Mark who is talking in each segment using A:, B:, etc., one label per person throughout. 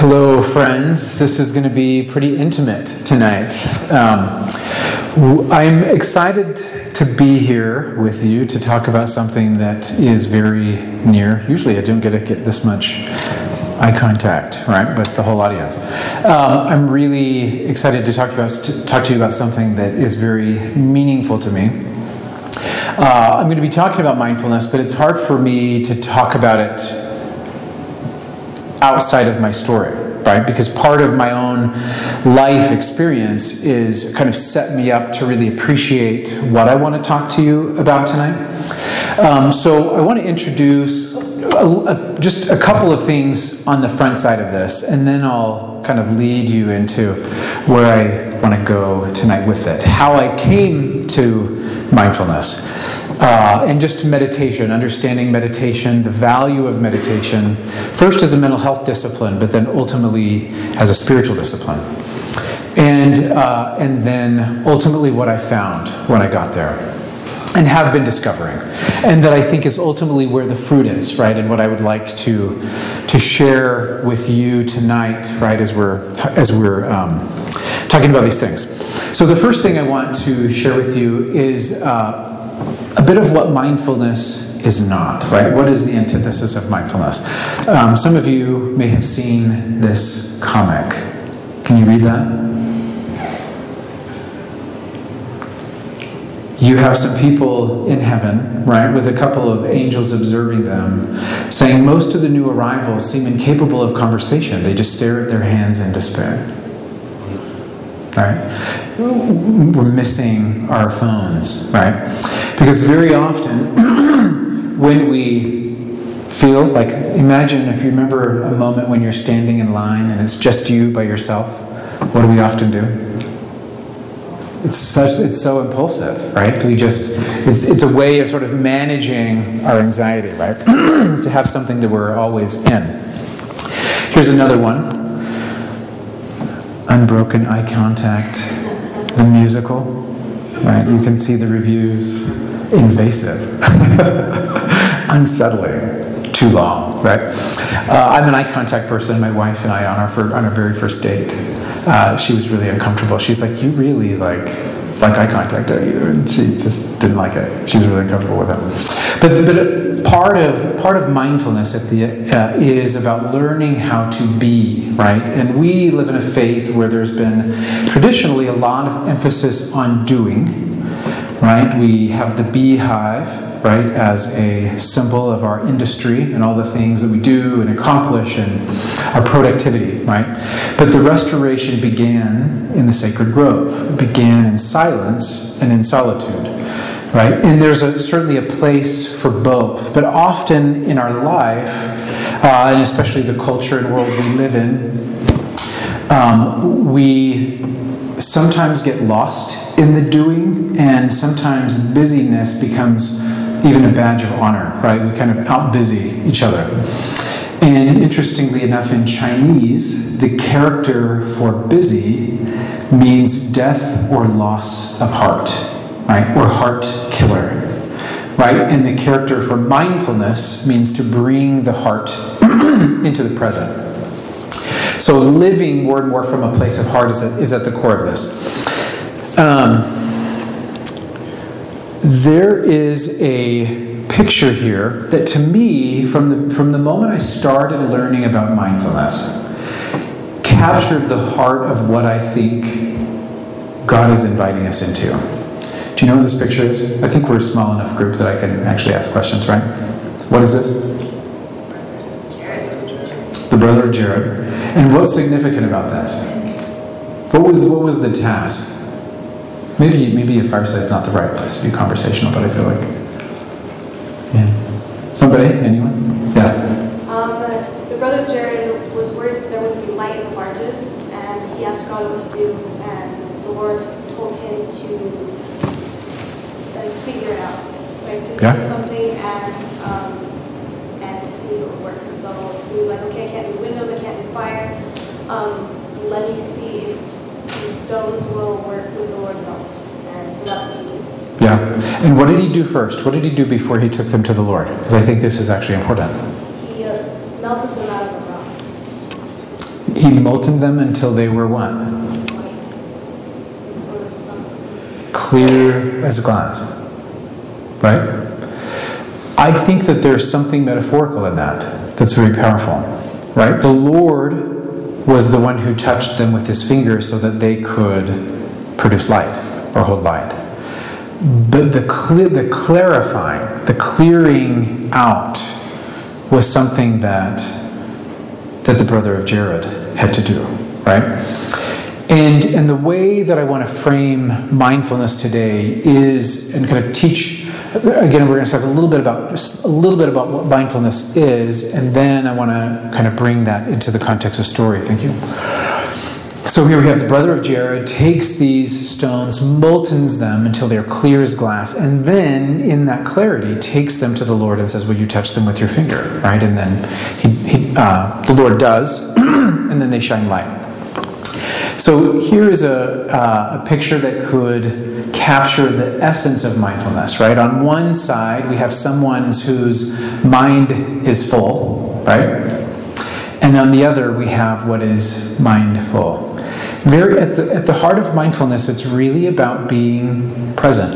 A: Hello, friends. This is going to be pretty intimate tonight. Um, I'm excited to be here with you to talk about something that is very near. Usually, I don't get to get this much eye contact, right, with the whole audience. Um, I'm really excited to talk about to talk to you about something that is very meaningful to me. Uh, I'm going to be talking about mindfulness, but it's hard for me to talk about it outside of my story, right? Because part of my own life experience is kind of set me up to really appreciate what I want to talk to you about tonight. Um, so I want to introduce a, a, just a couple of things on the front side of this, and then I'll kind of lead you into where I want to go tonight with it. How I came to mindfulness. Uh, and just meditation, understanding meditation, the value of meditation, first as a mental health discipline, but then ultimately as a spiritual discipline. And, uh, and then ultimately what I found when I got there and have been discovering. And that I think is ultimately where the fruit is, right? And what I would like to, to share with you tonight, right, as we're, as we're um, talking about these things. So the first thing I want to share with you is. Uh, a bit of what mindfulness is not, right? What is the antithesis of mindfulness? Um, some of you may have seen this comic. Can you read that? You have some people in heaven, right, with a couple of angels observing them, saying most of the new arrivals seem incapable of conversation. They just stare at their hands in despair. Right? We're missing our phones, right? Because very often, when we feel like, imagine if you remember a moment when you're standing in line and it's just you by yourself, what do we often do? It's such it's so impulsive, right? We just it's it's a way of sort of managing our anxiety, right? to have something that we're always in. Here's another one. Unbroken eye contact, the musical, right? You can see the reviews invasive, unsettling, too long, right? Uh, I'm an eye contact person. My wife and I, on our, on our very first date, uh, she was really uncomfortable. She's like, "You really like like eye contact, don't you?" And she just didn't like it. She was really uncomfortable with it. But but part of part of mindfulness at the uh, is about learning how to be right. And we live in a faith where there's been traditionally a lot of emphasis on doing right? We have the beehive, right, as a symbol of our industry and all the things that we do and accomplish and our productivity, right? But the restoration began in the sacred grove, it began in silence and in solitude. Right? And there's a, certainly a place for both. But often in our life, uh, and especially the culture and world we live in, um, we sometimes get lost in the doing, and sometimes busyness becomes even a badge of honor, right? We kind of out busy each other. And interestingly enough, in Chinese, the character for busy means death or loss of heart, right? Or heart killer, right? And the character for mindfulness means to bring the heart into the present. So living more and more from a place of heart is at, is at the core of this. Um, there is a picture here that to me, from the, from the moment I started learning about mindfulness, captured the heart of what I think God is inviting us into. Do you know what this picture is? I think we're a small enough group that I can actually ask questions, right? What is this? The brother of Jared. And what's significant about this? What was what was the task? Maybe maybe a fireside's not the right place to be conversational, but I feel like yeah. Somebody? Anyone?
B: Yeah. Um, the brother of Jared was worried there would be light in the barges, and he asked God what to do, and the Lord told him to like figure out, like to
A: yeah.
B: do something and um, and see if it would work. So, so he was like, okay, I can't do windows, I can't do fire. Um, let me see if these stones will work with the Lord's help. And so that's what he did.
A: Yeah. And what did he do first? What did he do before he took them to the Lord? Because I think this is actually important.
B: He uh, melted them out of the rock.
A: He molten them until they were what?
B: white or something.
A: Clear as glass. Right? I think that there's something metaphorical in that that's very powerful. Right? The Lord was the one who touched them with his finger so that they could produce light or hold light. But the, cle- the clarifying, the clearing out was something that that the brother of Jared had to do, right? And and the way that I want to frame mindfulness today is and kind of teach again we're going to talk a little bit about just a little bit about what mindfulness is and then I want to kind of bring that into the context of story. Thank you. So here we have the brother of Jared takes these stones, moltens them until they're clear as glass, and then in that clarity takes them to the Lord and says, "Will you touch them with your finger?" Right, and then he, he, uh, the Lord does, and then they shine light. So here is a, uh, a picture that could capture the essence of mindfulness. Right, on one side we have someone whose mind is full, right, and on the other we have what is mindful. Very at the, at the heart of mindfulness, it's really about being present.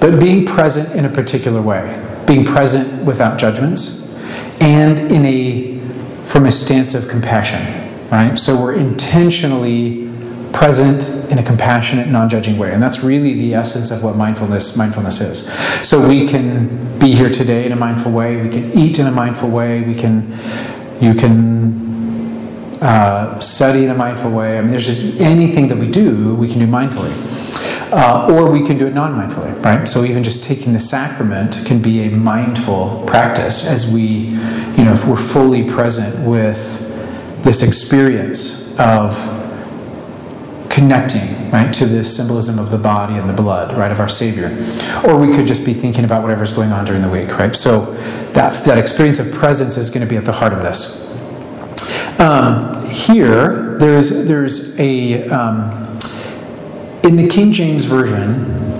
A: But being present in a particular way, being present without judgments, and in a from a stance of compassion, right? So we're intentionally present in a compassionate, non-judging way, and that's really the essence of what mindfulness mindfulness is. So we can be here today in a mindful way. We can eat in a mindful way. We can you can uh, study in a mindful way. I mean, there's just anything that we do, we can do mindfully. Uh, or we can do it non mindfully, right? So even just taking the sacrament can be a mindful practice as we, you know, if we're fully present with this experience of connecting, right, to this symbolism of the body and the blood, right, of our Savior. Or we could just be thinking about whatever's going on during the week, right? So that, that experience of presence is going to be at the heart of this. Um, here, there's there's a um, in the King James version,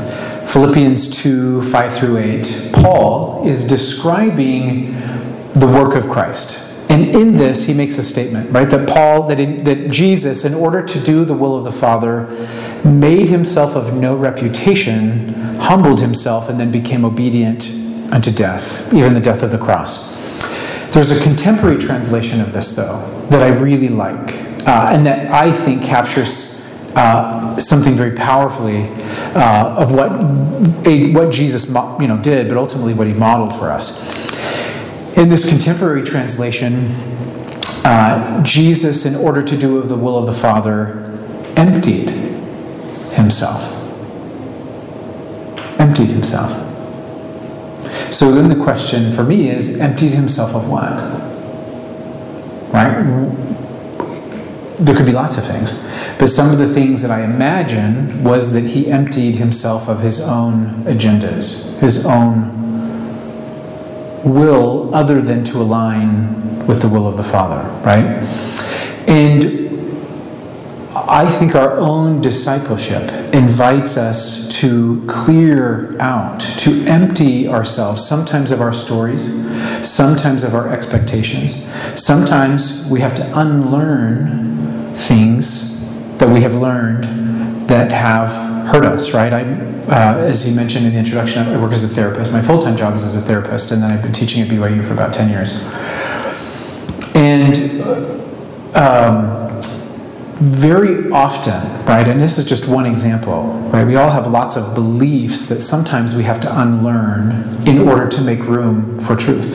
A: Philippians two five through eight. Paul is describing the work of Christ, and in this he makes a statement, right? That Paul that in, that Jesus, in order to do the will of the Father, made himself of no reputation, humbled himself, and then became obedient unto death, even the death of the cross. There's a contemporary translation of this, though, that I really like, uh, and that I think captures uh, something very powerfully uh, of what what Jesus you know did, but ultimately what he modeled for us. In this contemporary translation, uh, Jesus, in order to do of the will of the Father, emptied himself. Emptied himself. So then the question for me is emptied himself of what? Right? There could be lots of things. But some of the things that I imagine was that he emptied himself of his own agendas, his own will, other than to align with the will of the Father, right? And I think our own discipleship invites us to clear out, to empty ourselves, sometimes of our stories, sometimes of our expectations. Sometimes we have to unlearn things that we have learned that have hurt us, right? I, uh, as he mentioned in the introduction, I work as a therapist. My full time job is as a therapist, and then I've been teaching at BYU for about 10 years. And um, very often, right, and this is just one example, right, we all have lots of beliefs that sometimes we have to unlearn in order to make room for truth.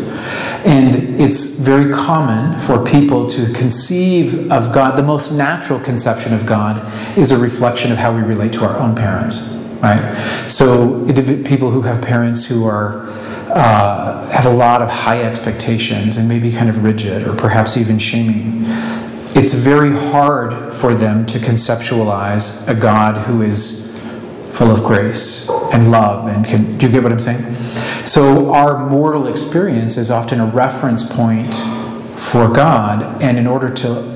A: And it's very common for people to conceive of God, the most natural conception of God is a reflection of how we relate to our own parents, right? So, people who have parents who are uh, have a lot of high expectations and maybe kind of rigid or perhaps even shaming it's very hard for them to conceptualize a God who is full of grace and love and can do you get what I'm saying? So our mortal experience is often a reference point for God and in order to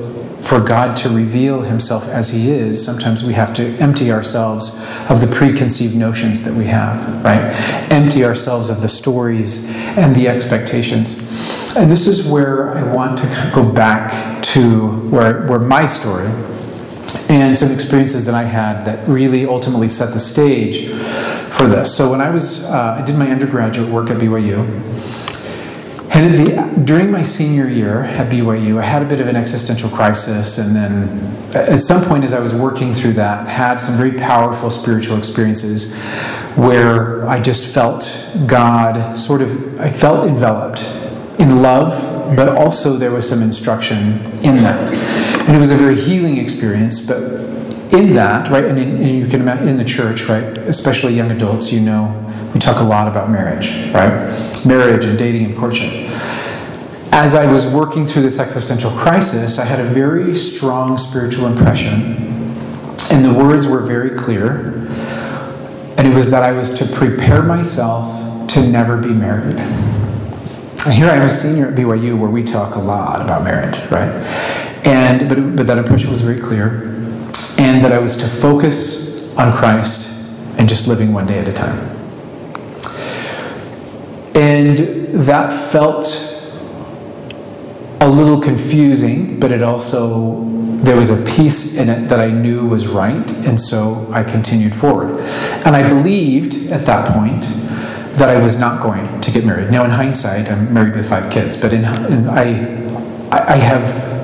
A: for God to reveal himself as he is, sometimes we have to empty ourselves of the preconceived notions that we have, right? Empty ourselves of the stories and the expectations. And this is where I want to go back to where, where my story and some experiences that I had that really ultimately set the stage for this. So when I was, uh, I did my undergraduate work at BYU, and the, during my senior year at BYU, I had a bit of an existential crisis, and then at some point, as I was working through that, had some very powerful spiritual experiences where I just felt God sort of, I felt enveloped in love, but also there was some instruction in that, and it was a very healing experience. But in that, right, and, in, and you can imagine in the church, right, especially young adults, you know, we talk a lot about marriage, right? Marriage and dating and courtship. As I was working through this existential crisis, I had a very strong spiritual impression, and the words were very clear. And it was that I was to prepare myself to never be married. And here I am a senior at BYU where we talk a lot about marriage, right? And but, but that impression was very clear. And that I was to focus on Christ and just living one day at a time. And that felt a little confusing, but it also, there was a piece in it that I knew was right, and so I continued forward. And I believed at that point that I was not going to get married. Now, in hindsight, I'm married with five kids, but in, in I, I have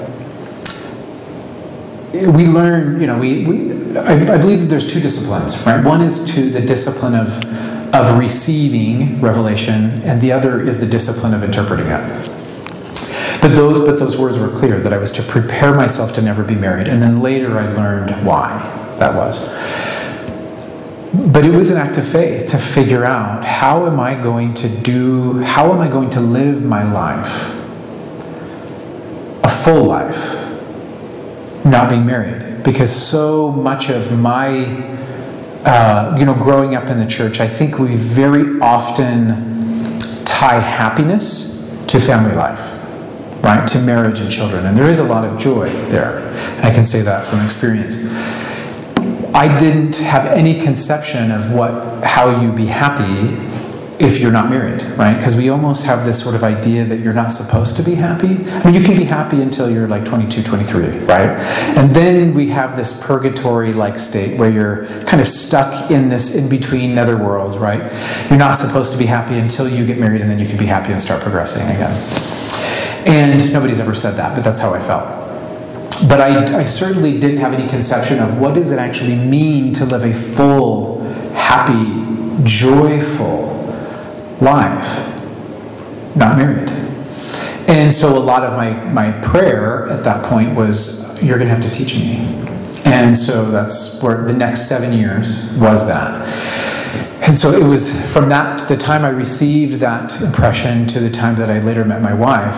A: we learn, you know, we, we I, I, believe that there's two disciplines, right? One is to the discipline of of receiving revelation, and the other is the discipline of interpreting it. But those, but those words were clear that I was to prepare myself to never be married, and then later I learned why that was. But it was an act of faith to figure out how am I going to do, how am I going to live my life, a full life, not being married, because so much of my uh, you know, growing up in the church, I think we very often tie happiness to family life, right? To marriage and children. And there is a lot of joy there. I can say that from experience. I didn't have any conception of what how you be happy if you're not married, right? Because we almost have this sort of idea that you're not supposed to be happy. I mean, you can be happy until you're like 22, 23, right? And then we have this purgatory like state where you're kind of stuck in this in between netherworld, right? You're not supposed to be happy until you get married and then you can be happy and start progressing again. And nobody's ever said that, but that's how I felt. But I, I certainly didn't have any conception of what does it actually mean to live a full, happy, joyful, life, not married. And so a lot of my, my prayer at that point was, You're going to have to teach me. And so that's where the next seven years was that. And so it was from that to the time I received that impression to the time that I later met my wife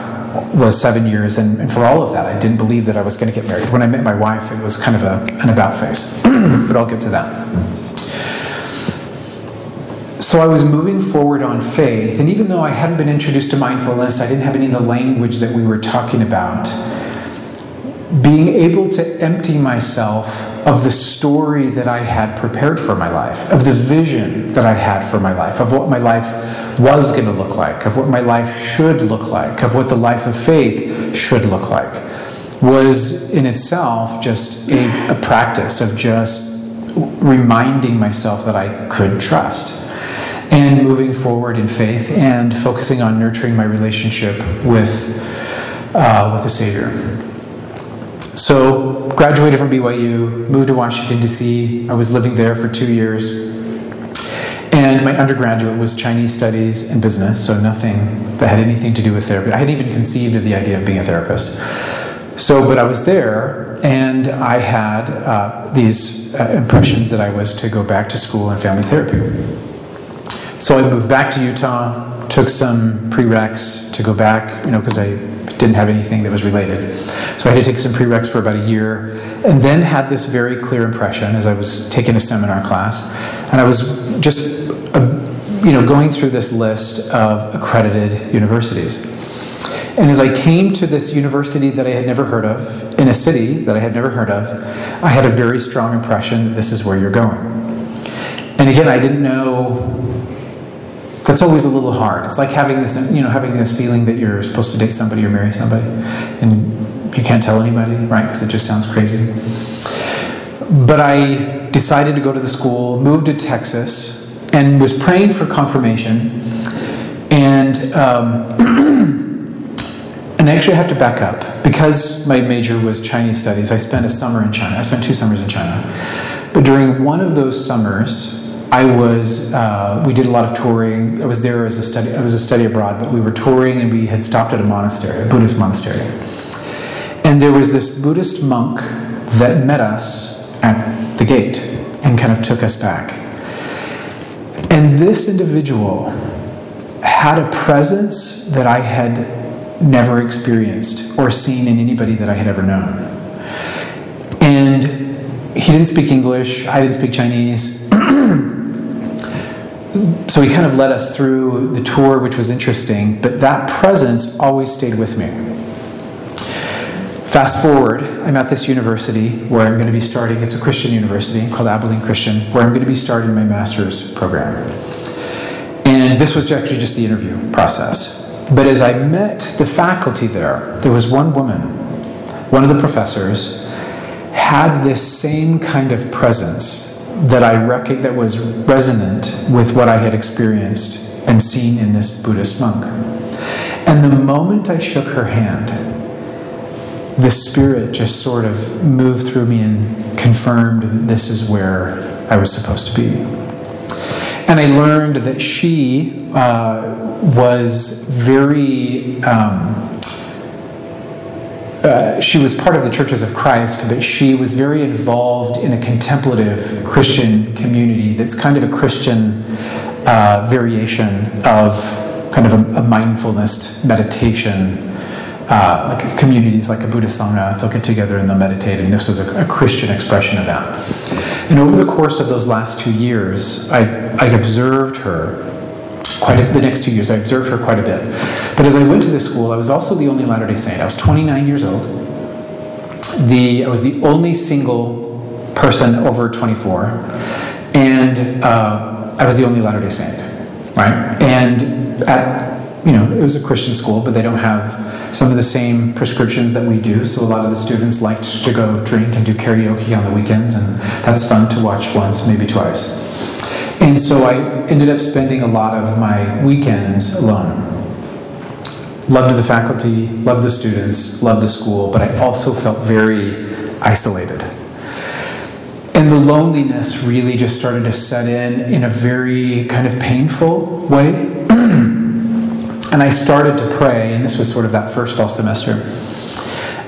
A: was seven years. And, and for all of that, I didn't believe that I was going to get married. When I met my wife, it was kind of a, an about face. but I'll get to that. So I was moving forward on faith, and even though I hadn't been introduced to mindfulness, I didn't have any of the language that we were talking about. Being able to empty myself of the story that I had prepared for my life, of the vision that I had for my life, of what my life was going to look like, of what my life should look like, of what the life of faith should look like, was in itself just a, a practice of just reminding myself that I could trust and moving forward in faith and focusing on nurturing my relationship with, uh, with the Savior. So, graduated from BYU, moved to Washington, D.C. I was living there for two years. And my undergraduate was Chinese studies and business, so nothing that had anything to do with therapy. I hadn't even conceived of the idea of being a therapist. So, but I was there, and I had uh, these uh, impressions that I was to go back to school in family therapy. So I moved back to Utah, took some prereqs to go back, you know, because I didn't have anything that was related. So I had to take some prereqs for about a year, and then had this very clear impression as I was taking a seminar class, and I was just, uh, you know, going through this list of accredited universities. And as I came to this university that I had never heard of, in a city that I had never heard of, I had a very strong impression that this is where you're going. And again, I didn't know that's always a little hard. It's like having this, you know, having this feeling that you're supposed to date somebody or marry somebody, and you can't tell anybody, right? Because it just sounds crazy. But I decided to go to the school, moved to Texas, and was praying for confirmation. And um, and I actually have to back up because my major was Chinese studies. I spent a summer in China. I spent two summers in China. But during one of those summers, I was uh, we did a lot of touring. I was there as a study. I was a study abroad, but we were touring and we had stopped at a monastery, a Buddhist monastery. And there was this Buddhist monk that met us at the gate and kind of took us back. And this individual had a presence that I had never experienced or seen in anybody that I had ever known. And he didn't speak English, I didn't speak Chinese. so he kind of led us through the tour, which was interesting, but that presence always stayed with me. Fast forward, I'm at this university where I'm going to be starting, it's a Christian university called Abilene Christian, where I'm going to be starting my master's program. And this was actually just the interview process. But as I met the faculty there, there was one woman, one of the professors, had this same kind of presence that I rec- that was resonant with what I had experienced and seen in this Buddhist monk. And the moment I shook her hand, the Spirit just sort of moved through me and confirmed that this is where I was supposed to be. And I learned that she uh, was very. Um, uh, she was part of the Churches of Christ, but she was very involved in a contemplative Christian community that's kind of a Christian uh, variation of kind of a, a mindfulness meditation uh, like communities like a Buddhist Sangha, they'll get together and they'll meditate, and this was a, a, Christian expression of that. And over the course of those last two years, I, I observed her quite a, the next two years. I observed her quite a bit. But as I went to this school, I was also the only Latter Day Saint. I was 29 years old. The I was the only single person over 24, and uh, I was the only Latter Day Saint, right? And at you know, it was a Christian school, but they don't have some of the same prescriptions that we do. So a lot of the students liked to go drink and do karaoke on the weekends, and that's fun to watch once, maybe twice. And so I ended up spending a lot of my weekends alone. Loved the faculty, loved the students, loved the school, but I also felt very isolated. And the loneliness really just started to set in in a very kind of painful way. And I started to pray, and this was sort of that first fall semester.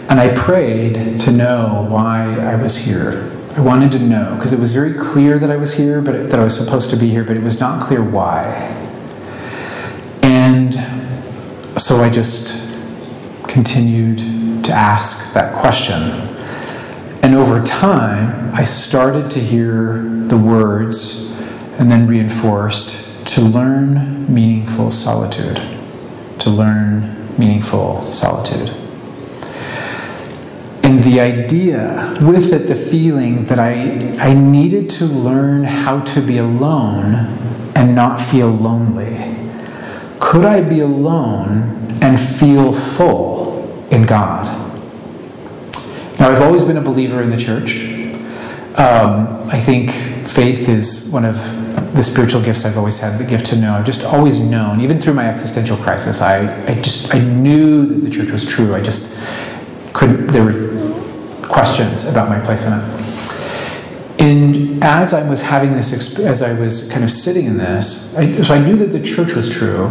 A: And I prayed to know why I was here. I wanted to know, because it was very clear that I was here, but that I was supposed to be here, but it was not clear why. And so I just continued to ask that question. And over time, I started to hear the words and then reinforced to learn meaningful solitude to learn meaningful solitude. The idea, with it, the feeling that I, I needed to learn how to be alone and not feel lonely. Could I be alone and feel full in God? Now, I've always been a believer in the church. Um, I think faith is one of the spiritual gifts I've always had, the gift to know. I've just always known, even through my existential crisis, I, I just I knew that the church was true. I just couldn't. There were questions about my place in it. And as I was having this, as I was kind of sitting in this, I, so I knew that the church was true,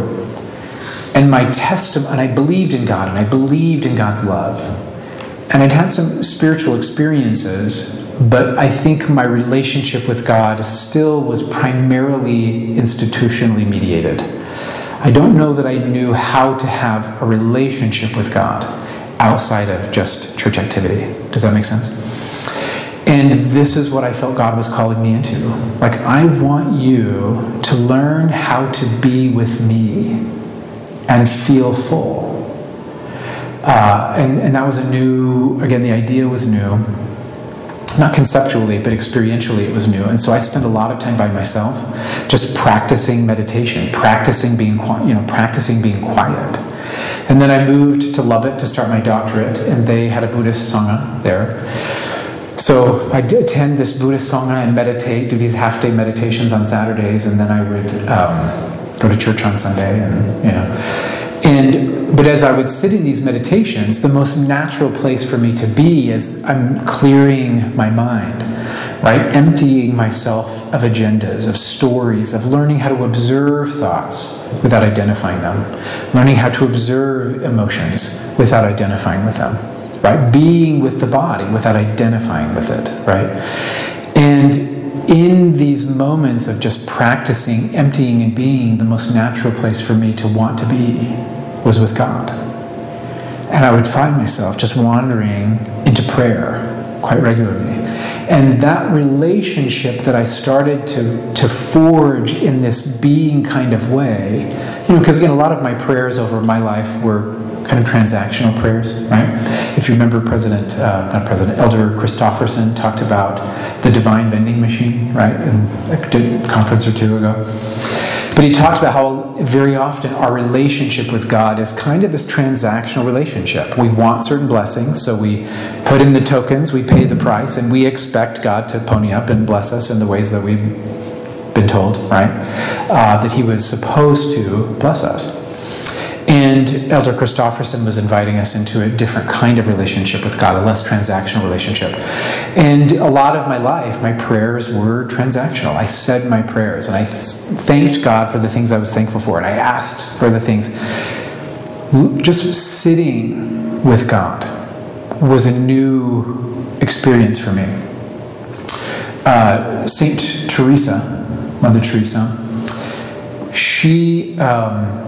A: and my testimony, and I believed in God, and I believed in God's love, and I'd had some spiritual experiences but I think my relationship with God still was primarily institutionally mediated. I don't know that I knew how to have a relationship with God outside of just church activity. Does that make sense? And this is what I felt God was calling me into. Like, I want you to learn how to be with me and feel full. Uh, and, and that was a new, again, the idea was new not conceptually, but experientially, it was new. And so I spent a lot of time by myself, just practicing meditation, practicing being, you know, practicing being quiet. And then I moved to Lubbock to start my doctorate, and they had a Buddhist Sangha there. So I attend this Buddhist Sangha and meditate, do these half day meditations on Saturdays, and then I would um, go to church on Sunday, and you know. And but as I would sit in these meditations, the most natural place for me to be is I'm clearing my mind, right? Emptying myself of agendas, of stories, of learning how to observe thoughts without identifying them, learning how to observe emotions without identifying with them right? Being with the body without identifying with it, right? And in these moments of just practicing emptying and being, the most natural place for me to want to be was with God. And I would find myself just wandering into prayer quite regularly. And that relationship that I started to, to forge in this being kind of way, you know, because again, a lot of my prayers over my life were kind of transactional prayers, right? If you remember, President, uh, not President, Elder Christofferson talked about the divine vending machine, right, in a conference or two ago. But he talked about how very often our relationship with God is kind of this transactional relationship. We want certain blessings, so we put in the tokens, we pay the price, and we expect God to pony up and bless us in the ways that we've been told, right? Uh, that He was supposed to bless us. And Elder Christofferson was inviting us into a different kind of relationship with God, a less transactional relationship. And a lot of my life, my prayers were transactional. I said my prayers and I thanked God for the things I was thankful for, and I asked for the things. Just sitting with God was a new experience for me. Uh, Saint Teresa, Mother Teresa, she. Um,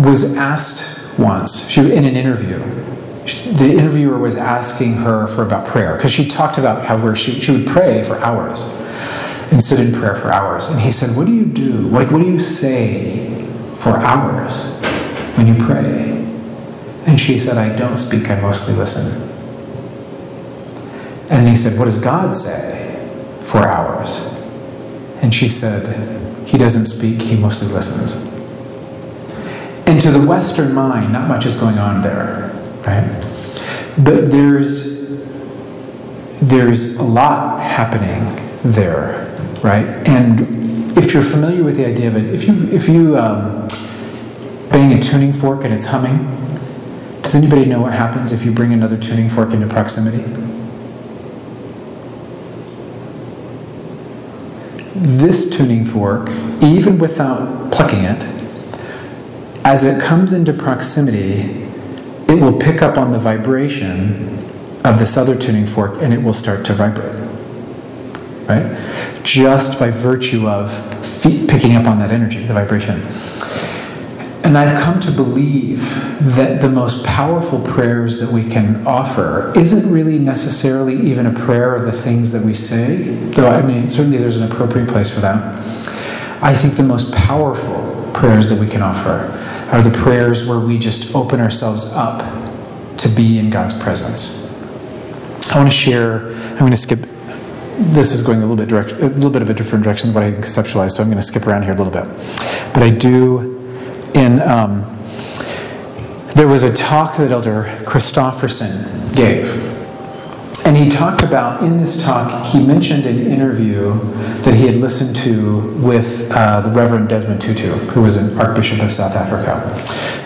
A: was asked once, she, in an interview, the interviewer was asking her for about prayer because she talked about how where she, she would pray for hours and sit in prayer for hours. And he said, What do you do? Like, what do you say for hours when you pray? And she said, I don't speak, I mostly listen. And he said, What does God say for hours? And she said, He doesn't speak, he mostly listens. And to the Western mind, not much is going on there, right? But there's there's a lot happening there, right? And if you're familiar with the idea of it, if you if you um, bang a tuning fork and it's humming, does anybody know what happens if you bring another tuning fork into proximity? This tuning fork, even without plucking it, as it comes into proximity, it will pick up on the vibration of this other tuning fork and it will start to vibrate. Right? Just by virtue of feet picking up on that energy, the vibration. And I've come to believe that the most powerful prayers that we can offer isn't really necessarily even a prayer of the things that we say, though I mean, certainly there's an appropriate place for that. I think the most powerful prayers that we can offer are the prayers where we just open ourselves up to be in God's presence. I want to share, I'm going to skip, this is going a little bit direct, a little bit of a different direction than what I conceptualized, so I'm going to skip around here a little bit. But I do, in, um, there was a talk that Elder Christofferson gave and he talked about, in this talk, he mentioned an interview that he had listened to with uh, the Reverend Desmond Tutu, who was an Archbishop of South Africa.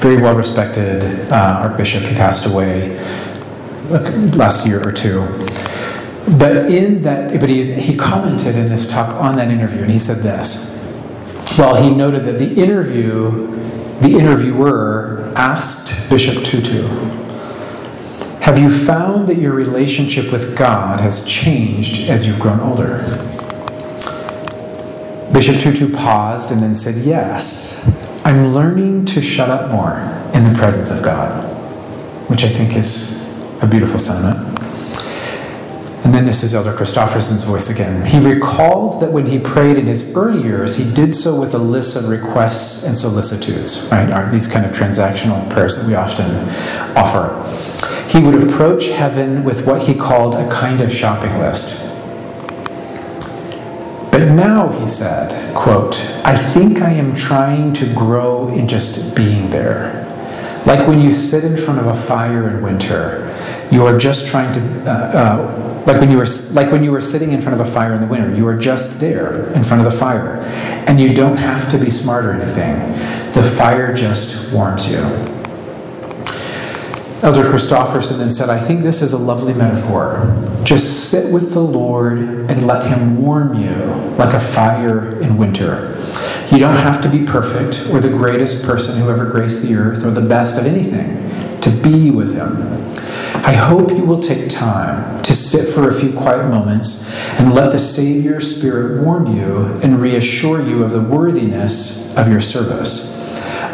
A: Very well respected uh, Archbishop. He passed away last year or two. But in that, but he, he commented in this talk on that interview, and he said this. Well, he noted that the interview, the interviewer asked Bishop Tutu have you found that your relationship with God has changed as you've grown older? Bishop Tutu paused and then said, Yes, I'm learning to shut up more in the presence of God, which I think is a beautiful sentiment. And then this is Elder Christofferson's voice again. He recalled that when he prayed in his early years, he did so with a list of requests and solicitudes, right? Are these kind of transactional prayers that we often offer. He would approach heaven with what he called a kind of shopping list. But now, he said, quote, I think I am trying to grow in just being there. Like when you sit in front of a fire in winter, you are just trying to, uh, uh, like when you were like when you were sitting in front of a fire in the winter, you are just there in front of the fire, and you don't have to be smart or anything. The fire just warms you. Elder Christofferson then said, I think this is a lovely metaphor. Just sit with the Lord and let Him warm you like a fire in winter. You don't have to be perfect or the greatest person who ever graced the earth or the best of anything to be with Him. I hope you will take time to sit for a few quiet moments and let the Savior Spirit warm you and reassure you of the worthiness of your service,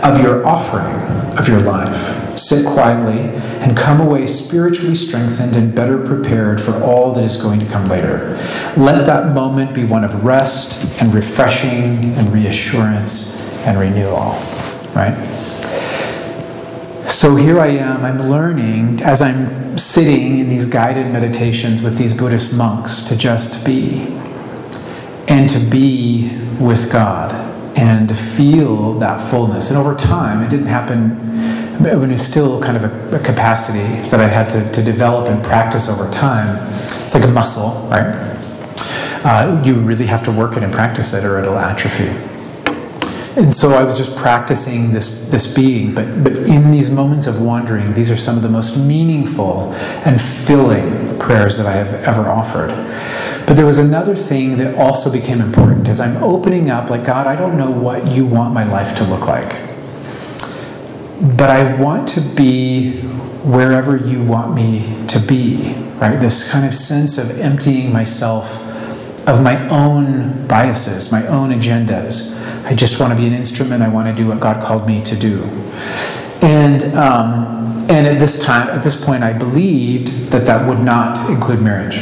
A: of your offering of your life sit quietly, and come away spiritually strengthened and better prepared for all that is going to come later. Let that moment be one of rest and refreshing and reassurance and renewal, right? So here I am, I'm learning as I'm sitting in these guided meditations with these Buddhist monks to just be and to be with God and feel that fullness. And over time, it didn't happen when was still kind of a, a, capacity that I had to, to develop and practice over time. It's like a muscle, right? Uh, you really have to work it and practice it, or it'll atrophy. And so I was just practicing this, this being, but, but in these moments of wandering, these are some of the most meaningful and filling prayers that I have ever offered. But there was another thing that also became important as I'm opening up, like, God, I don't know what you want my life to look like but I want to be wherever you want me to be, right? This kind of sense of emptying myself of my own biases, my own agendas. I just want to be an instrument. I want to do what God called me to do. And um, and at this time, at this point, I believed that that would not include marriage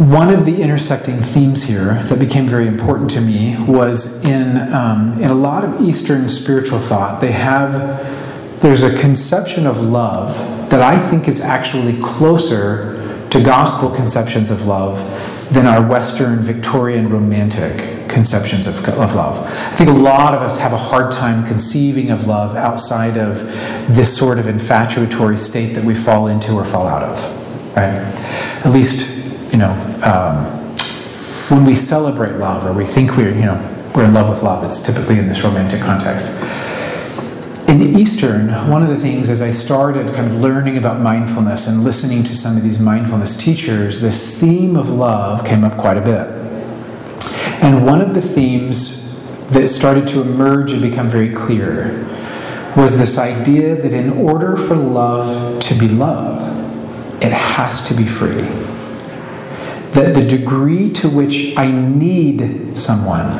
A: one of the intersecting themes here that became very important to me was in, um, in a lot of Eastern spiritual thought, they have, there's a conception of love that I think is actually closer to gospel conceptions of love than our Western Victorian romantic conceptions of, of love. I think a lot of us have a hard time conceiving of love outside of this sort of infatuatory state that we fall into or fall out of, right? At least know, um, when we celebrate love or we think we're, you know, we're in love with love, it's typically in this romantic context. In Eastern, one of the things as I started kind of learning about mindfulness and listening to some of these mindfulness teachers, this theme of love came up quite a bit. And one of the themes that started to emerge and become very clear was this idea that in order for love to be love, it has to be free that the degree to which I need someone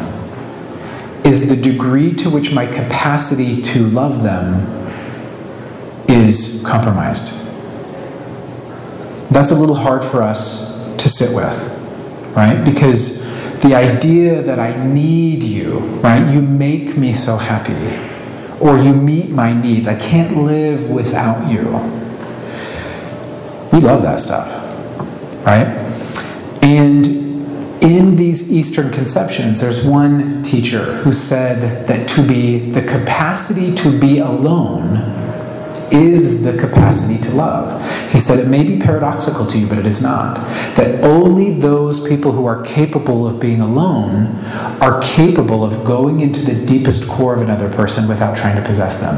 A: is the degree to which my capacity to love them is compromised. That's a little hard for us to sit with, right? Because the idea that I need you, right? You make me so happy, or you meet my needs. I can't live without you. We love that stuff, right? And in these Eastern conceptions, there's one teacher who said that to be the capacity to be alone is the capacity to love. He said it may be paradoxical to you, but it is not. That only those people who are capable of being alone are capable of going into the deepest core of another person without trying to possess them.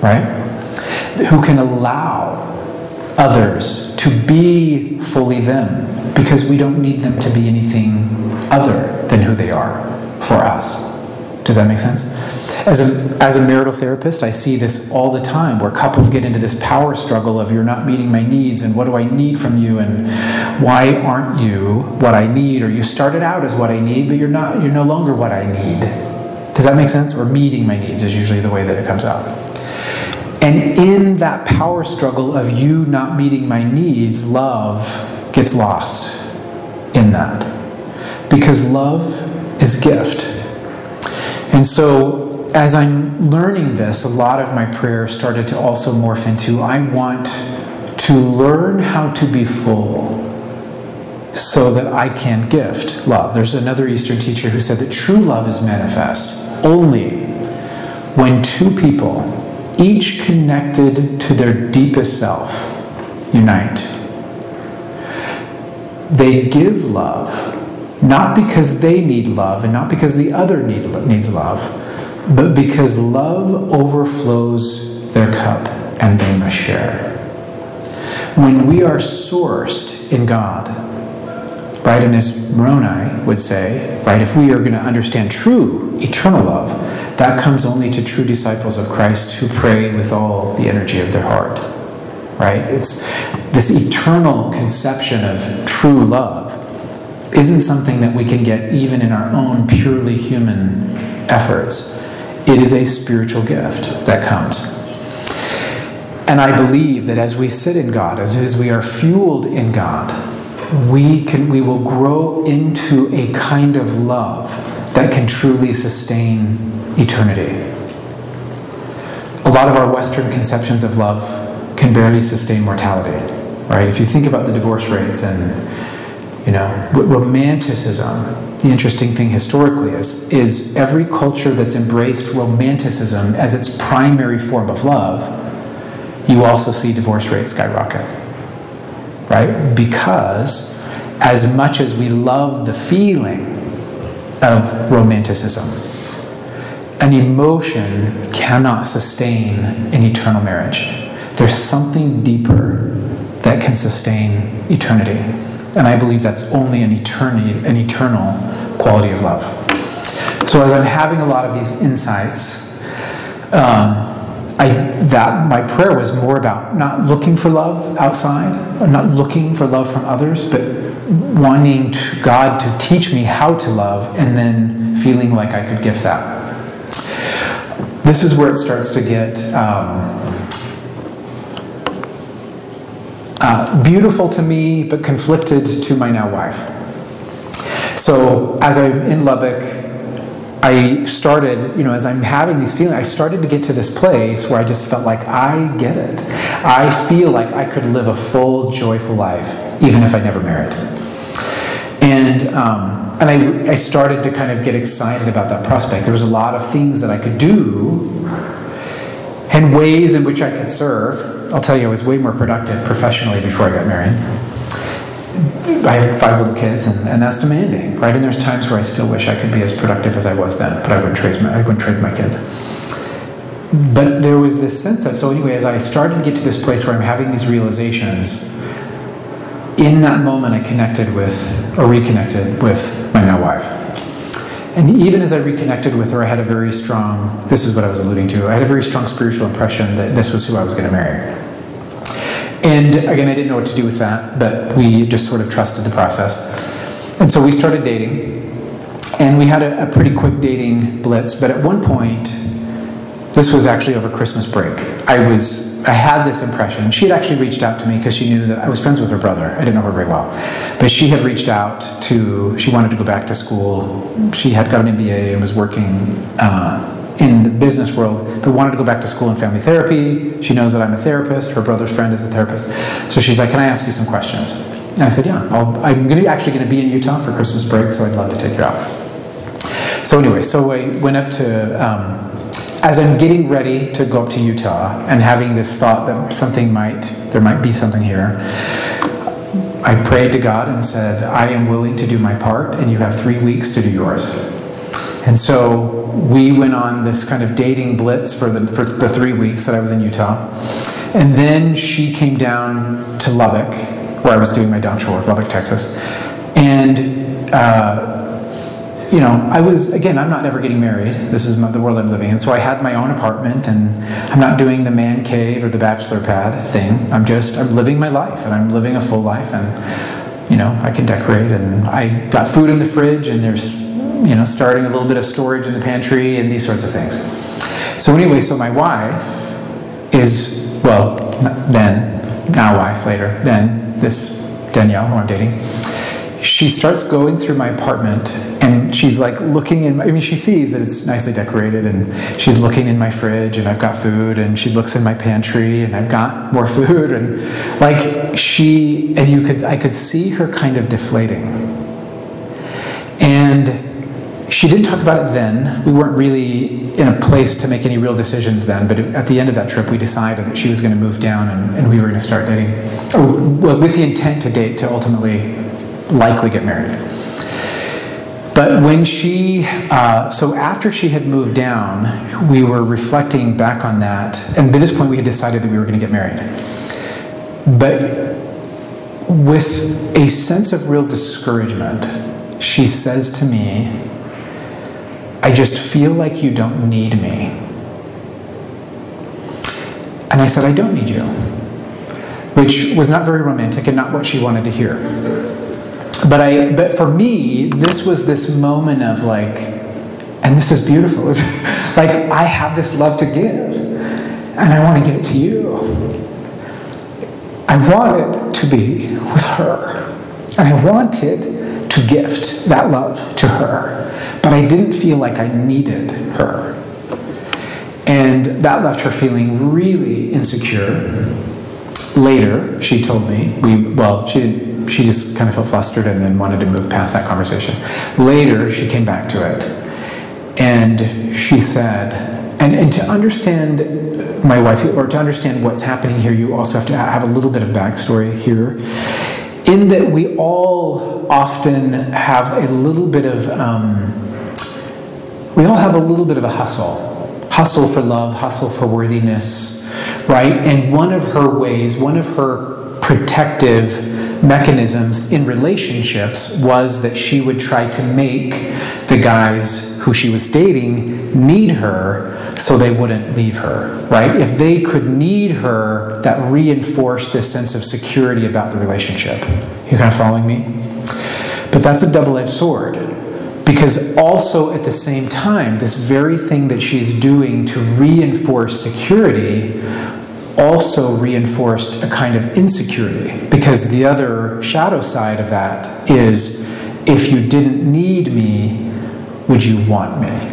A: Right? Who can allow others to be fully them because we don't need them to be anything other than who they are for us. Does that make sense? As a, as a marital therapist, I see this all the time where couples get into this power struggle of you're not meeting my needs and what do I need from you and why aren't you what I need or you started out as what I need but you're not you're no longer what I need. Does that make sense? Or meeting my needs is usually the way that it comes out. And in that power struggle of you not meeting my needs, love gets lost in that. Because love is gift. And so as I'm learning this, a lot of my prayer started to also morph into I want to learn how to be full so that I can gift love. There's another Eastern teacher who said that true love is manifest only when two people, each connected to their deepest self, unite. They give love, not because they need love and not because the other need, needs love, but because love overflows their cup and they must share. When we are sourced in God, right, and as Moroni would say, right, if we are going to understand true eternal love, that comes only to true disciples of Christ who pray with all the energy of their heart. Right? It's this eternal conception of true love isn't something that we can get even in our own purely human efforts. It is a spiritual gift that comes. And I believe that as we sit in God, as, as we are fueled in God, we can we will grow into a kind of love that can truly sustain eternity. A lot of our Western conceptions of love can barely sustain mortality, right? If you think about the divorce rates and, you know, romanticism, the interesting thing historically is, is every culture that's embraced romanticism as its primary form of love, you also see divorce rates skyrocket, right? Because as much as we love the feeling of romanticism, an emotion cannot sustain an eternal marriage. There's something deeper that can sustain eternity. And I believe that's only an eternity, an eternal quality of love. So as I'm having a lot of these insights, um, I, that my prayer was more about not looking for love outside, or not looking for love from others, but wanting to, God to teach me how to love, and then feeling like I could give that this is where it starts to get um, uh, beautiful to me, but conflicted to my now wife. So, as I'm in Lubbock, I started, you know, as I'm having these feelings, I started to get to this place where I just felt like I get it. I feel like I could live a full, joyful life, even if I never married. And um, and I, I started to kind of get excited about that prospect. There was a lot of things that I could do and ways in which I could serve. I'll tell you, I was way more productive professionally before I got married. I have five little kids, and, and that's demanding, right? And there's times where I still wish I could be as productive as I was then, but I wouldn't trade my, I wouldn't trade my kids. But there was this sense of, so anyway, as I started to get to this place where I'm having these realizations, in that moment, I connected with, or reconnected with my now wife. And even as I reconnected with her, I had a very strong, this is what I was alluding to, I had a very strong spiritual impression that this was who I was going to marry. And again, I didn't know what to do with that, but we just sort of trusted the process. And so we started dating. And we had a, a pretty quick dating blitz, but at one point, this was actually over Christmas break. I was I had this impression. She had actually reached out to me because she knew that I was friends with her brother. I didn't know her very well. But she had reached out to, she wanted to go back to school. She had got an MBA and was working uh, in the business world, but wanted to go back to school in family therapy. She knows that I'm a therapist. Her brother's friend is a therapist. So she's like, Can I ask you some questions? And I said, Yeah, i am actually going to be in Utah for Christmas break, so I'd love to take you out. So, anyway, so I went up to, um, as I'm getting ready to go up to Utah and having this thought that something might, there might be something here, I prayed to God and said, I am willing to do my part, and you have three weeks to do yours. And so we went on this kind of dating blitz for the, for the three weeks that I was in Utah. And then she came down to Lubbock, where I was doing my doctoral work, Lubbock, Texas. And uh, you know, I was, again, I'm not ever getting married. This is my, the world I'm living in. So I had my own apartment and I'm not doing the man cave or the bachelor pad thing. I'm just, I'm living my life and I'm living a full life and, you know, I can decorate and I got food in the fridge and there's, you know, starting a little bit of storage in the pantry and these sorts of things. So anyway, so my wife is, well, then, now wife later, then this Danielle who I'm dating, she starts going through my apartment and she's like looking in i mean she sees that it's nicely decorated and she's looking in my fridge and i've got food and she looks in my pantry and i've got more food and like she and you could i could see her kind of deflating and she didn't talk about it then. We weren't really in a place to make any real decisions then, but at the end of that trip, we decided that she was going to move down and, and we were going to start dating, with the intent to date to ultimately likely get married. But when she, uh, so after she had moved down, we were reflecting back on that, and by this point, we had decided that we were going to get married. But with a sense of real discouragement, she says to me, I just feel like you don't need me. And I said, I don't need you, which was not very romantic and not what she wanted to hear. But I but for me, this was this moment of like, and this is beautiful. like I have this love to give, and I want to give it to you. I wanted to be with her, and I wanted to gift that love to her but I didn't feel like I needed her. And that left her feeling really insecure. Later, she told me, we, well, she, she just kind of felt flustered and then wanted to move past that conversation. Later, she came back to it and she said, and, and to understand my wife, or to understand what's happening here, you also have to have a little bit of backstory here. In that we all often have a little bit of um, we all have a little bit of a hustle hustle for love, hustle for worthiness, right? And one of her ways, one of her protective mechanisms in relationships was that she would try to make the guys who she was dating need her so they wouldn't leave her, right? If they could need her, that reinforced this sense of security about the relationship. You kind of following me? But that's a double edged sword because also at the same time, this very thing that she's doing to reinforce security also reinforced a kind of insecurity. Because the other shadow side of that is if you didn't need me, would you want me?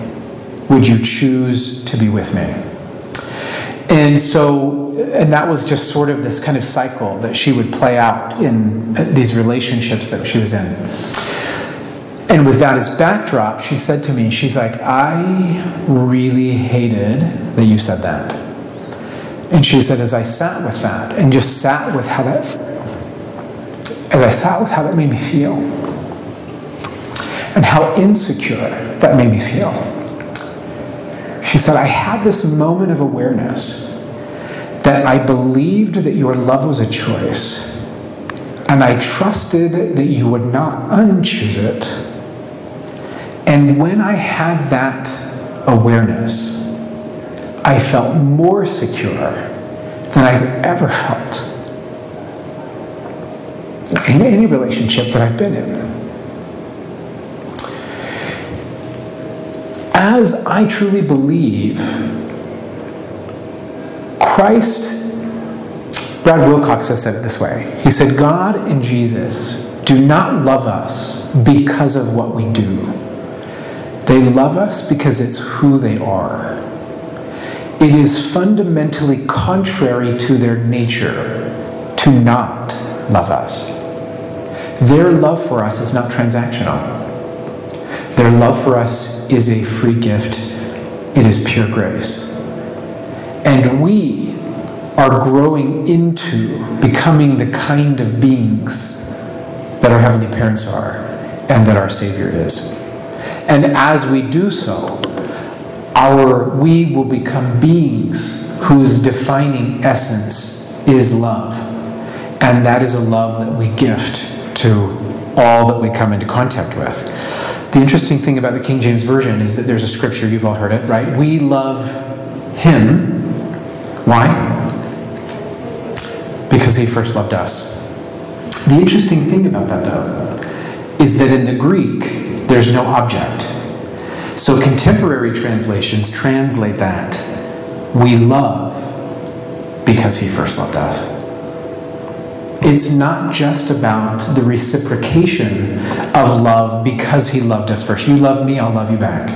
A: Would you choose to be with me? And so, and that was just sort of this kind of cycle that she would play out in uh, these relationships that she was in. And with that as backdrop, she said to me, she's like, I really hated that you said that. And she said, as I sat with that and just sat with how that, as I sat with how that made me feel, and how insecure that made me feel, she said, I had this moment of awareness that I believed that your love was a choice, and I trusted that you would not unchoose it. And when I had that awareness, I felt more secure than I've ever felt in any relationship that I've been in. As I truly believe, Christ, Brad Wilcox has said it this way. He said, God and Jesus do not love us because of what we do they love us because it's who they are. It is fundamentally contrary to their nature to not love us. Their love for us is not transactional. Their love for us is a free gift, it is pure grace. And we are growing into becoming the kind of beings that our Heavenly Parents are and that our Savior is. And as we do so, our we will become beings whose defining essence is love. And that is a love that we gift to all that we come into contact with. The interesting thing about the King James Version is that there's a scripture, you've all heard it, right? We love him. Why? Because he first loved us. The interesting thing about that, though, is that in the Greek, there's no object. So contemporary translations translate that we love because he first loved us. It's not just about the reciprocation of love because he loved us first. You love me, I'll love you back.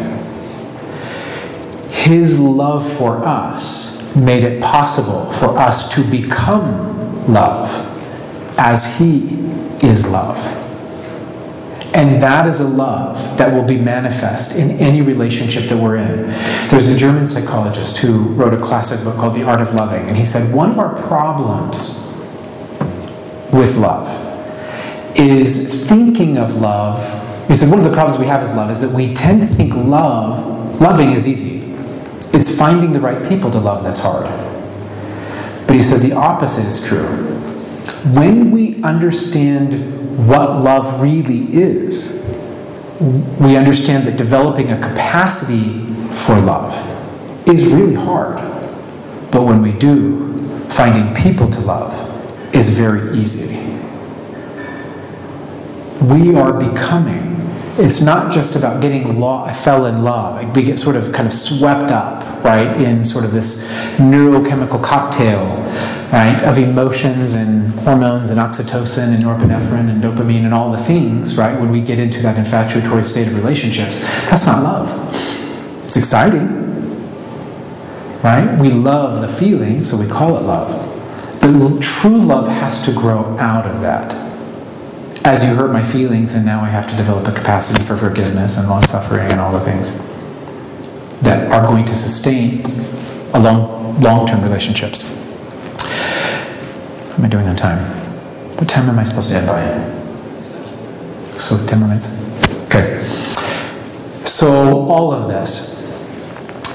A: His love for us made it possible for us to become love as he is love. And that is a love that will be manifest in any relationship that we're in. There's a German psychologist who wrote a classic book called The Art of Loving, and he said one of our problems with love is thinking of love. He said one of the problems we have as love is that we tend to think love, loving is easy. It's finding the right people to love that's hard. But he said the opposite is true. When we understand what love really is, we understand that developing a capacity for love is really hard. But when we do, finding people to love is very easy. We are becoming. It's not just about getting law, I fell in love. We get sort of kind of swept up, right, in sort of this neurochemical cocktail, right, of emotions and hormones and oxytocin and norepinephrine and dopamine and all the things, right, when we get into that infatuatory state of relationships. That's not love. It's exciting, right? We love the feeling, so we call it love. But true love has to grow out of that. As you hurt my feelings, and now I have to develop a capacity for forgiveness and long suffering and all the things that are going to sustain a long long term relationships. What am I doing on time? What time am I supposed to end by? So, 10 more minutes? Okay. So, all of this,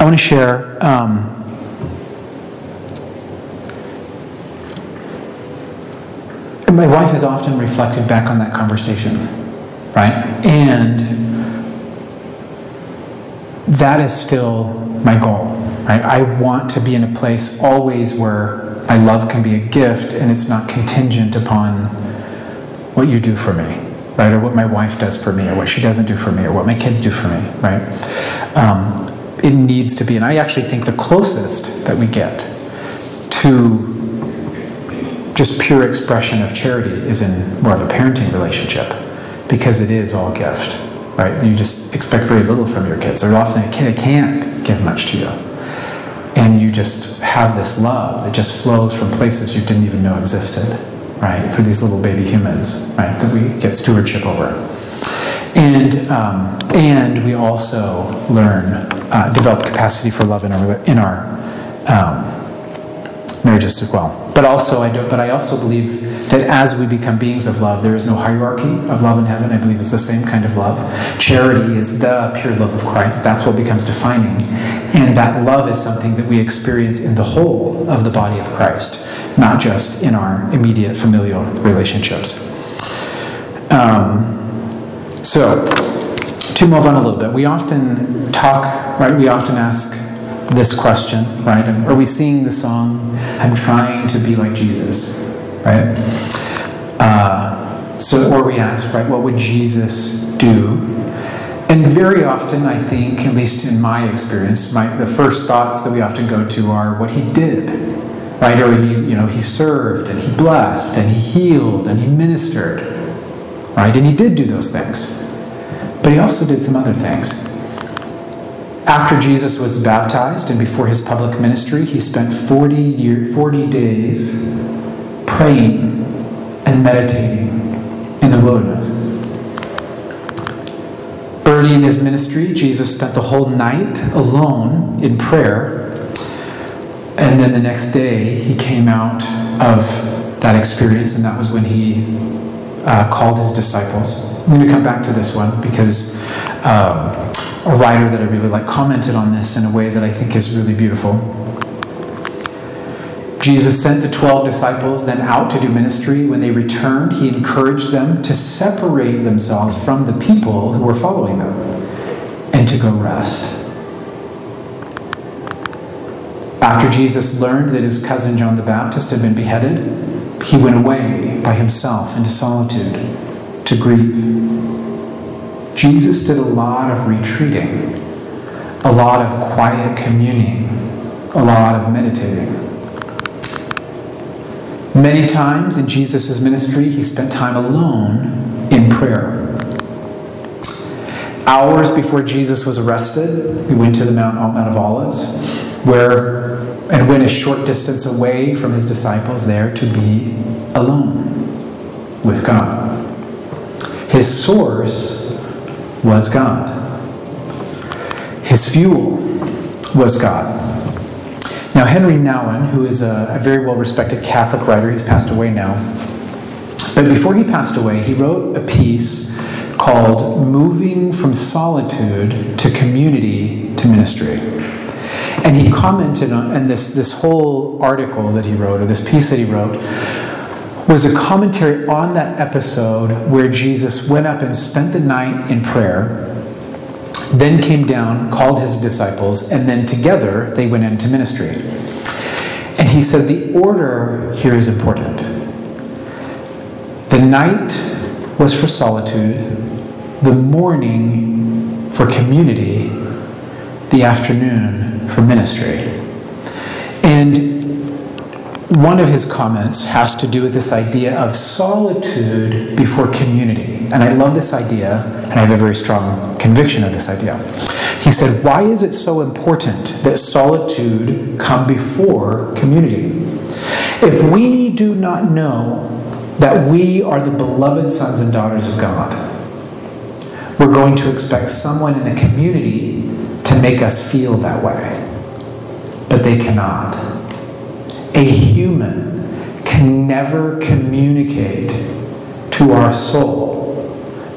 A: I want to share. Um, my wife has often reflected back on that conversation, right? And that is still my goal, right? I want to be in a place always where my love can be a gift and it's not contingent upon what you do for me, right? Or what my wife does for me, or what she doesn't do for me, or what my kids do for me, right? Um, it needs to be, and I actually think the closest that we get to just pure expression of charity is in more of a parenting relationship because it is all gift, right? You just expect very little from your kids. They're often a kid can't give much to you. And you just have this love that just flows from places you didn't even know existed, right? For these little baby humans, right? That we get stewardship over. And, um, and we also learn, uh, develop capacity for love in our, in our um, marriages as well. But also, I do, but I also believe that as we become beings of love, there is no hierarchy of love in heaven. I believe it's the same kind of love. Charity is the pure love of Christ. That's what becomes defining. And that love is something that we experience in the whole of the body of Christ, not just in our immediate familial relationships. Um, so, to move on a little bit, we often talk, right? We often ask this question, right? Are we singing the song, I'm trying to be like Jesus, right? Uh, so, or we ask, right, what would Jesus do? And very often, I think, at least in my experience, my, the first thoughts that we often go to are what he did, right? Or he, you know, he served and he blessed and he healed and he ministered, right? And he did do those things. But he also did some other things. After Jesus was baptized and before his public ministry, he spent 40, year, 40 days praying and meditating in the wilderness. Early in his ministry, Jesus spent the whole night alone in prayer. And then the next day, he came out of that experience, and that was when he uh, called his disciples. I'm going to come back to this one because um, a writer that I really like commented on this in a way that I think is really beautiful. Jesus sent the 12 disciples then out to do ministry. When they returned, he encouraged them to separate themselves from the people who were following them and to go rest. After Jesus learned that his cousin John the Baptist had been beheaded, he went away by himself into solitude to grieve. Jesus did a lot of retreating, a lot of quiet communing, a lot of meditating. Many times in Jesus' ministry, he spent time alone in prayer. Hours before Jesus was arrested, he went to the Mount, Mount of Olives, where and went a short distance away from his disciples there to be alone with God. His source was God. His fuel was God. Now, Henry Nouwen, who is a, a very well respected Catholic writer, he's passed away now. But before he passed away, he wrote a piece called Moving from Solitude to Community to Ministry. And he commented on, and this, this whole article that he wrote, or this piece that he wrote, was a commentary on that episode where Jesus went up and spent the night in prayer, then came down, called his disciples, and then together they went into ministry. And he said the order here is important. The night was for solitude, the morning for community, the afternoon for ministry. And one of his comments has to do with this idea of solitude before community. And I love this idea, and I have a very strong conviction of this idea. He said, Why is it so important that solitude come before community? If we do not know that we are the beloved sons and daughters of God, we're going to expect someone in the community to make us feel that way. But they cannot. A human can never communicate to our soul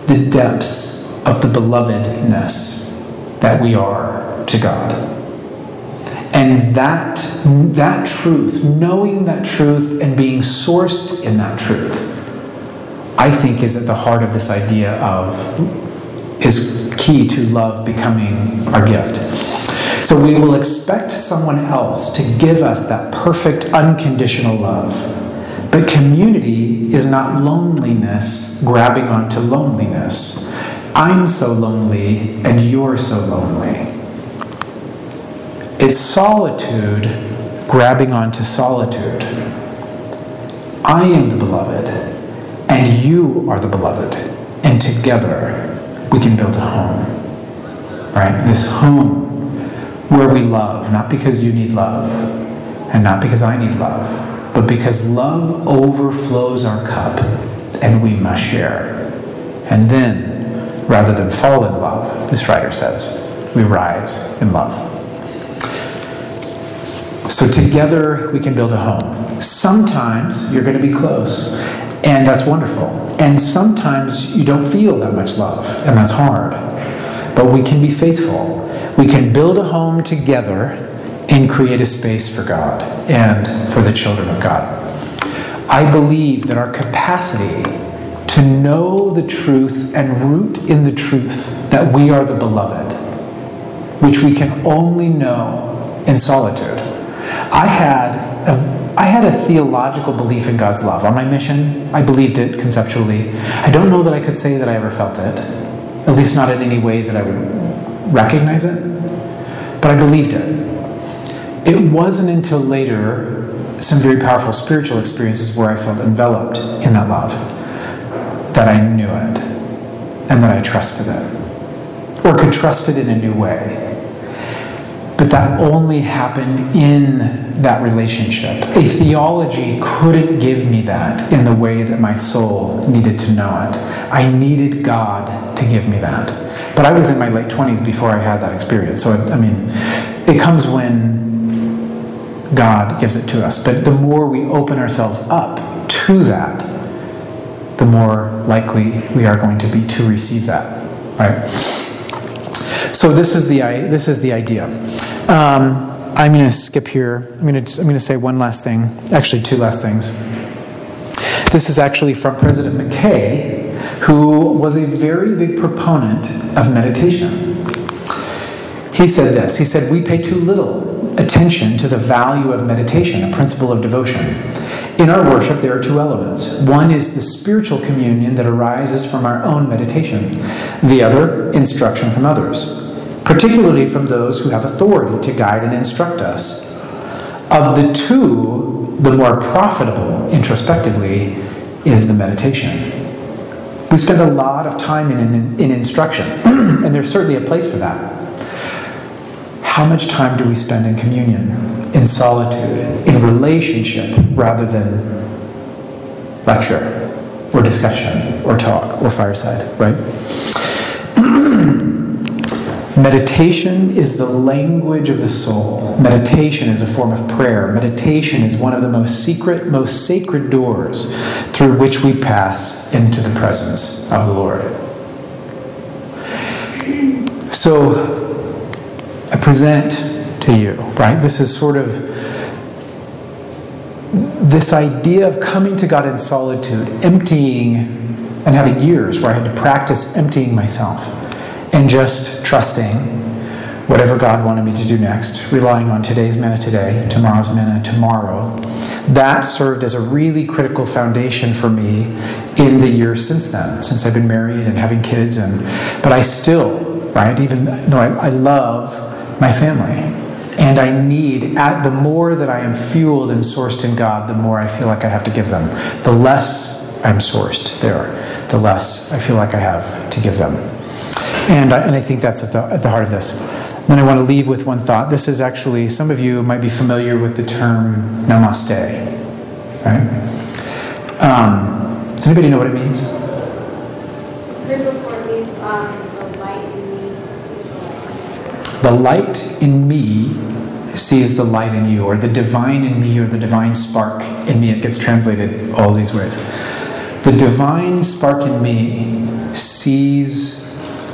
A: the depths of the belovedness that we are to God. And that, that truth, knowing that truth and being sourced in that truth, I think is at the heart of this idea of, is key to love becoming our gift. So we will expect someone else to give us that perfect, unconditional love. But community is not loneliness grabbing onto loneliness. I'm so lonely and you're so lonely. It's solitude grabbing onto solitude. I am the beloved, and you are the beloved, and together we can build a home. Right? This home where we love, not because you need love, and not because I need love, but because love overflows our cup and we must share. And then, rather than fall in love, this writer says, we rise in love. So together we can build a home. Sometimes you're going to be close, and that's wonderful. And sometimes you don't feel that much love, and that's hard. But we can be faithful. We can build a home together and create a space for God and for the children of God. I believe that our capacity to know the truth and root in the truth that we are the beloved, which we can only know in solitude. I had a, I had a theological belief in God's love. On my mission, I believed it conceptually. I don't know that I could say that I ever felt it, at least not in any way that I would recognize it, but I believed it. It wasn't until later, some very powerful spiritual experiences where I felt enveloped in that love, that I knew it and that I trusted it, or could trust it in a new way. But that only happened in that relationship. A theology couldn't give me that in the way that my soul needed to know it. I needed God to give me that. But I was in my late 20s before I had that experience. So, it, I mean, it comes when God gives it to us. But the more we open ourselves up to that, the more likely we are going to be to receive that. Right? So this is the this is the idea. Um, I'm going to skip here. I'm going to I'm going to say one last thing. Actually, two last things. This is actually from President McKay, who was a very big proponent of meditation. He said this. He said, "We pay too little attention to the value of meditation, a principle of devotion." In our worship, there are two elements. One is the spiritual communion that arises from our own meditation, the other, instruction from others, particularly from those who have authority to guide and instruct us. Of the two, the more profitable, introspectively, is the meditation. We spend a lot of time in, in, in instruction, and there's certainly a place for that. How much time do we spend in communion, in solitude, in relationship, rather than lecture? or discussion or talk or fireside, right? Meditation is the language of the soul. Meditation is a form of prayer. Meditation is one of the most secret, most sacred doors through which we pass into the presence of the Lord. So, I present to you, right? This is sort of this idea of coming to God in solitude, emptying, and having years where I had to practice emptying myself and just trusting whatever God wanted me to do next, relying on today's manna today, tomorrow's manna tomorrow. That served as a really critical foundation for me in the years since then, since I've been married and having kids. And but I still, right, even though I, I love my family, and I need, at, the more that I am fueled and sourced in God, the more I feel like I have to give them. The less I'm sourced there, the less I feel like I have to give them. And I, and I think that's at the, at the heart of this. Then I want to leave with one thought. This is actually, some of you might be familiar with the term namaste. Right? Um, does anybody know what it means?
B: before it means um, the light in me sees the light.
A: The light in me sees the light in you, or the divine in me, or the divine spark in me. It gets translated all these ways. The divine spark in me sees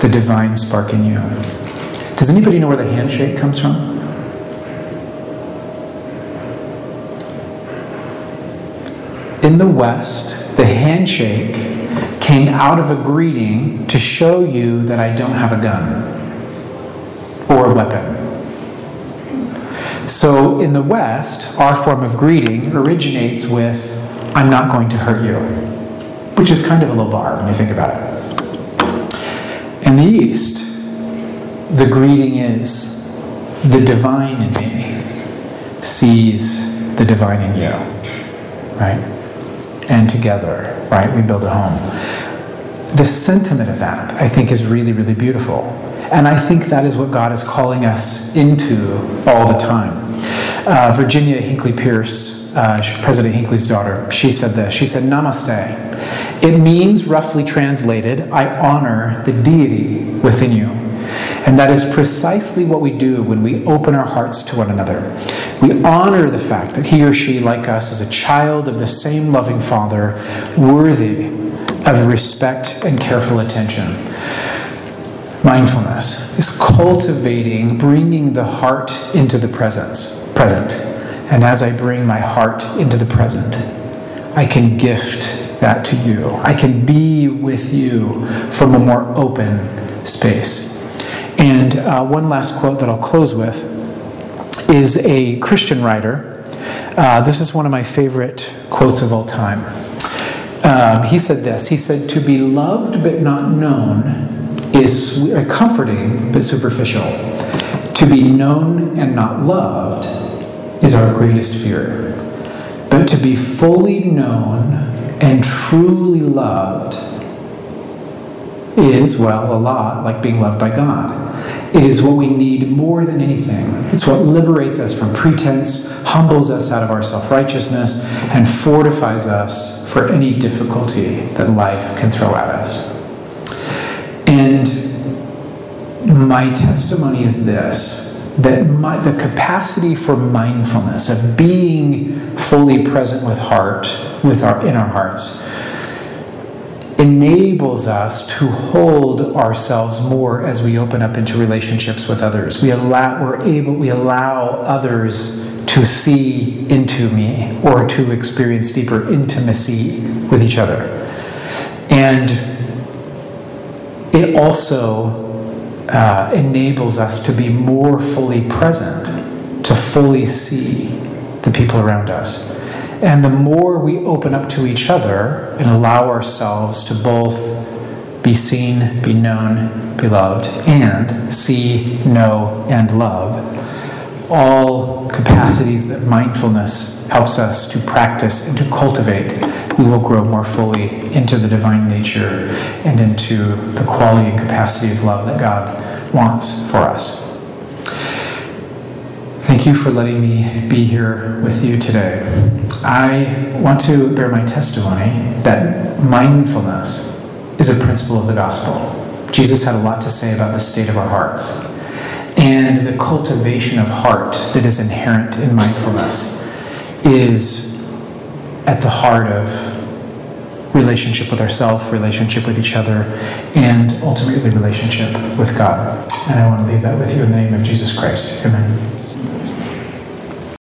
A: the divine spark in you. Does anybody know where the handshake comes from? In the West, the handshake came out of a greeting to show you that I don't have a gun or a weapon. So in the West, our form of greeting originates with, I'm not going to hurt you, which is kind of a low bar when you think about it. In the East, the greeting is the divine in me sees the divine in you, right? And together, right, we build a home. The sentiment of that, I think, is really, really beautiful. And I think that is what God is calling us into all the time. Uh, Virginia Hinckley Pearce, uh, President Hinckley's daughter, she said this. She said, Namaste. It means, roughly translated, I honor the deity within you. And that is precisely what we do when we open our hearts to one another. We honor the fact that he or she, like us, is a child of the same loving Father, worthy of respect and careful attention. Mindfulness is cultivating, bringing the heart into the presence, present. And as I bring my heart into the present, I can gift that to you. I can be with you from a more open space. And uh, one last quote that I'll close with is a Christian writer. Uh, this is one of my favorite quotes of all time. Um, he said this He said, To be loved but not known is comforting but superficial. To be known and not loved is our greatest fear. But to be fully known and truly loved is, well, a lot like being loved by God. It is what we need more than anything. It's what liberates us from pretense, humbles us out of our self righteousness, and fortifies us for any difficulty that life can throw at us. And my testimony is this that my, the capacity for mindfulness, of being fully present with heart, with our, in our hearts, enables us to hold ourselves more as we open up into relationships with others. We allow, we're able, we allow others to see into me or to experience deeper intimacy with each other. And it also uh, enables us to be more fully present, to fully see the people around us. And the more we open up to each other and allow ourselves to both be seen, be known, be loved, and see, know, and love, all capacities that mindfulness helps us to practice and to cultivate, we will grow more fully into the divine nature and into the quality and capacity of love that God wants for us. Thank you for letting me be here with you today. I want to bear my testimony that mindfulness is a principle of the gospel. Jesus had a lot to say about the state of our hearts and the cultivation of heart that is inherent in mindfulness is at the heart of relationship with ourselves, relationship with each other, and ultimately relationship with God. And I want to leave that with you in the name of Jesus Christ. Amen.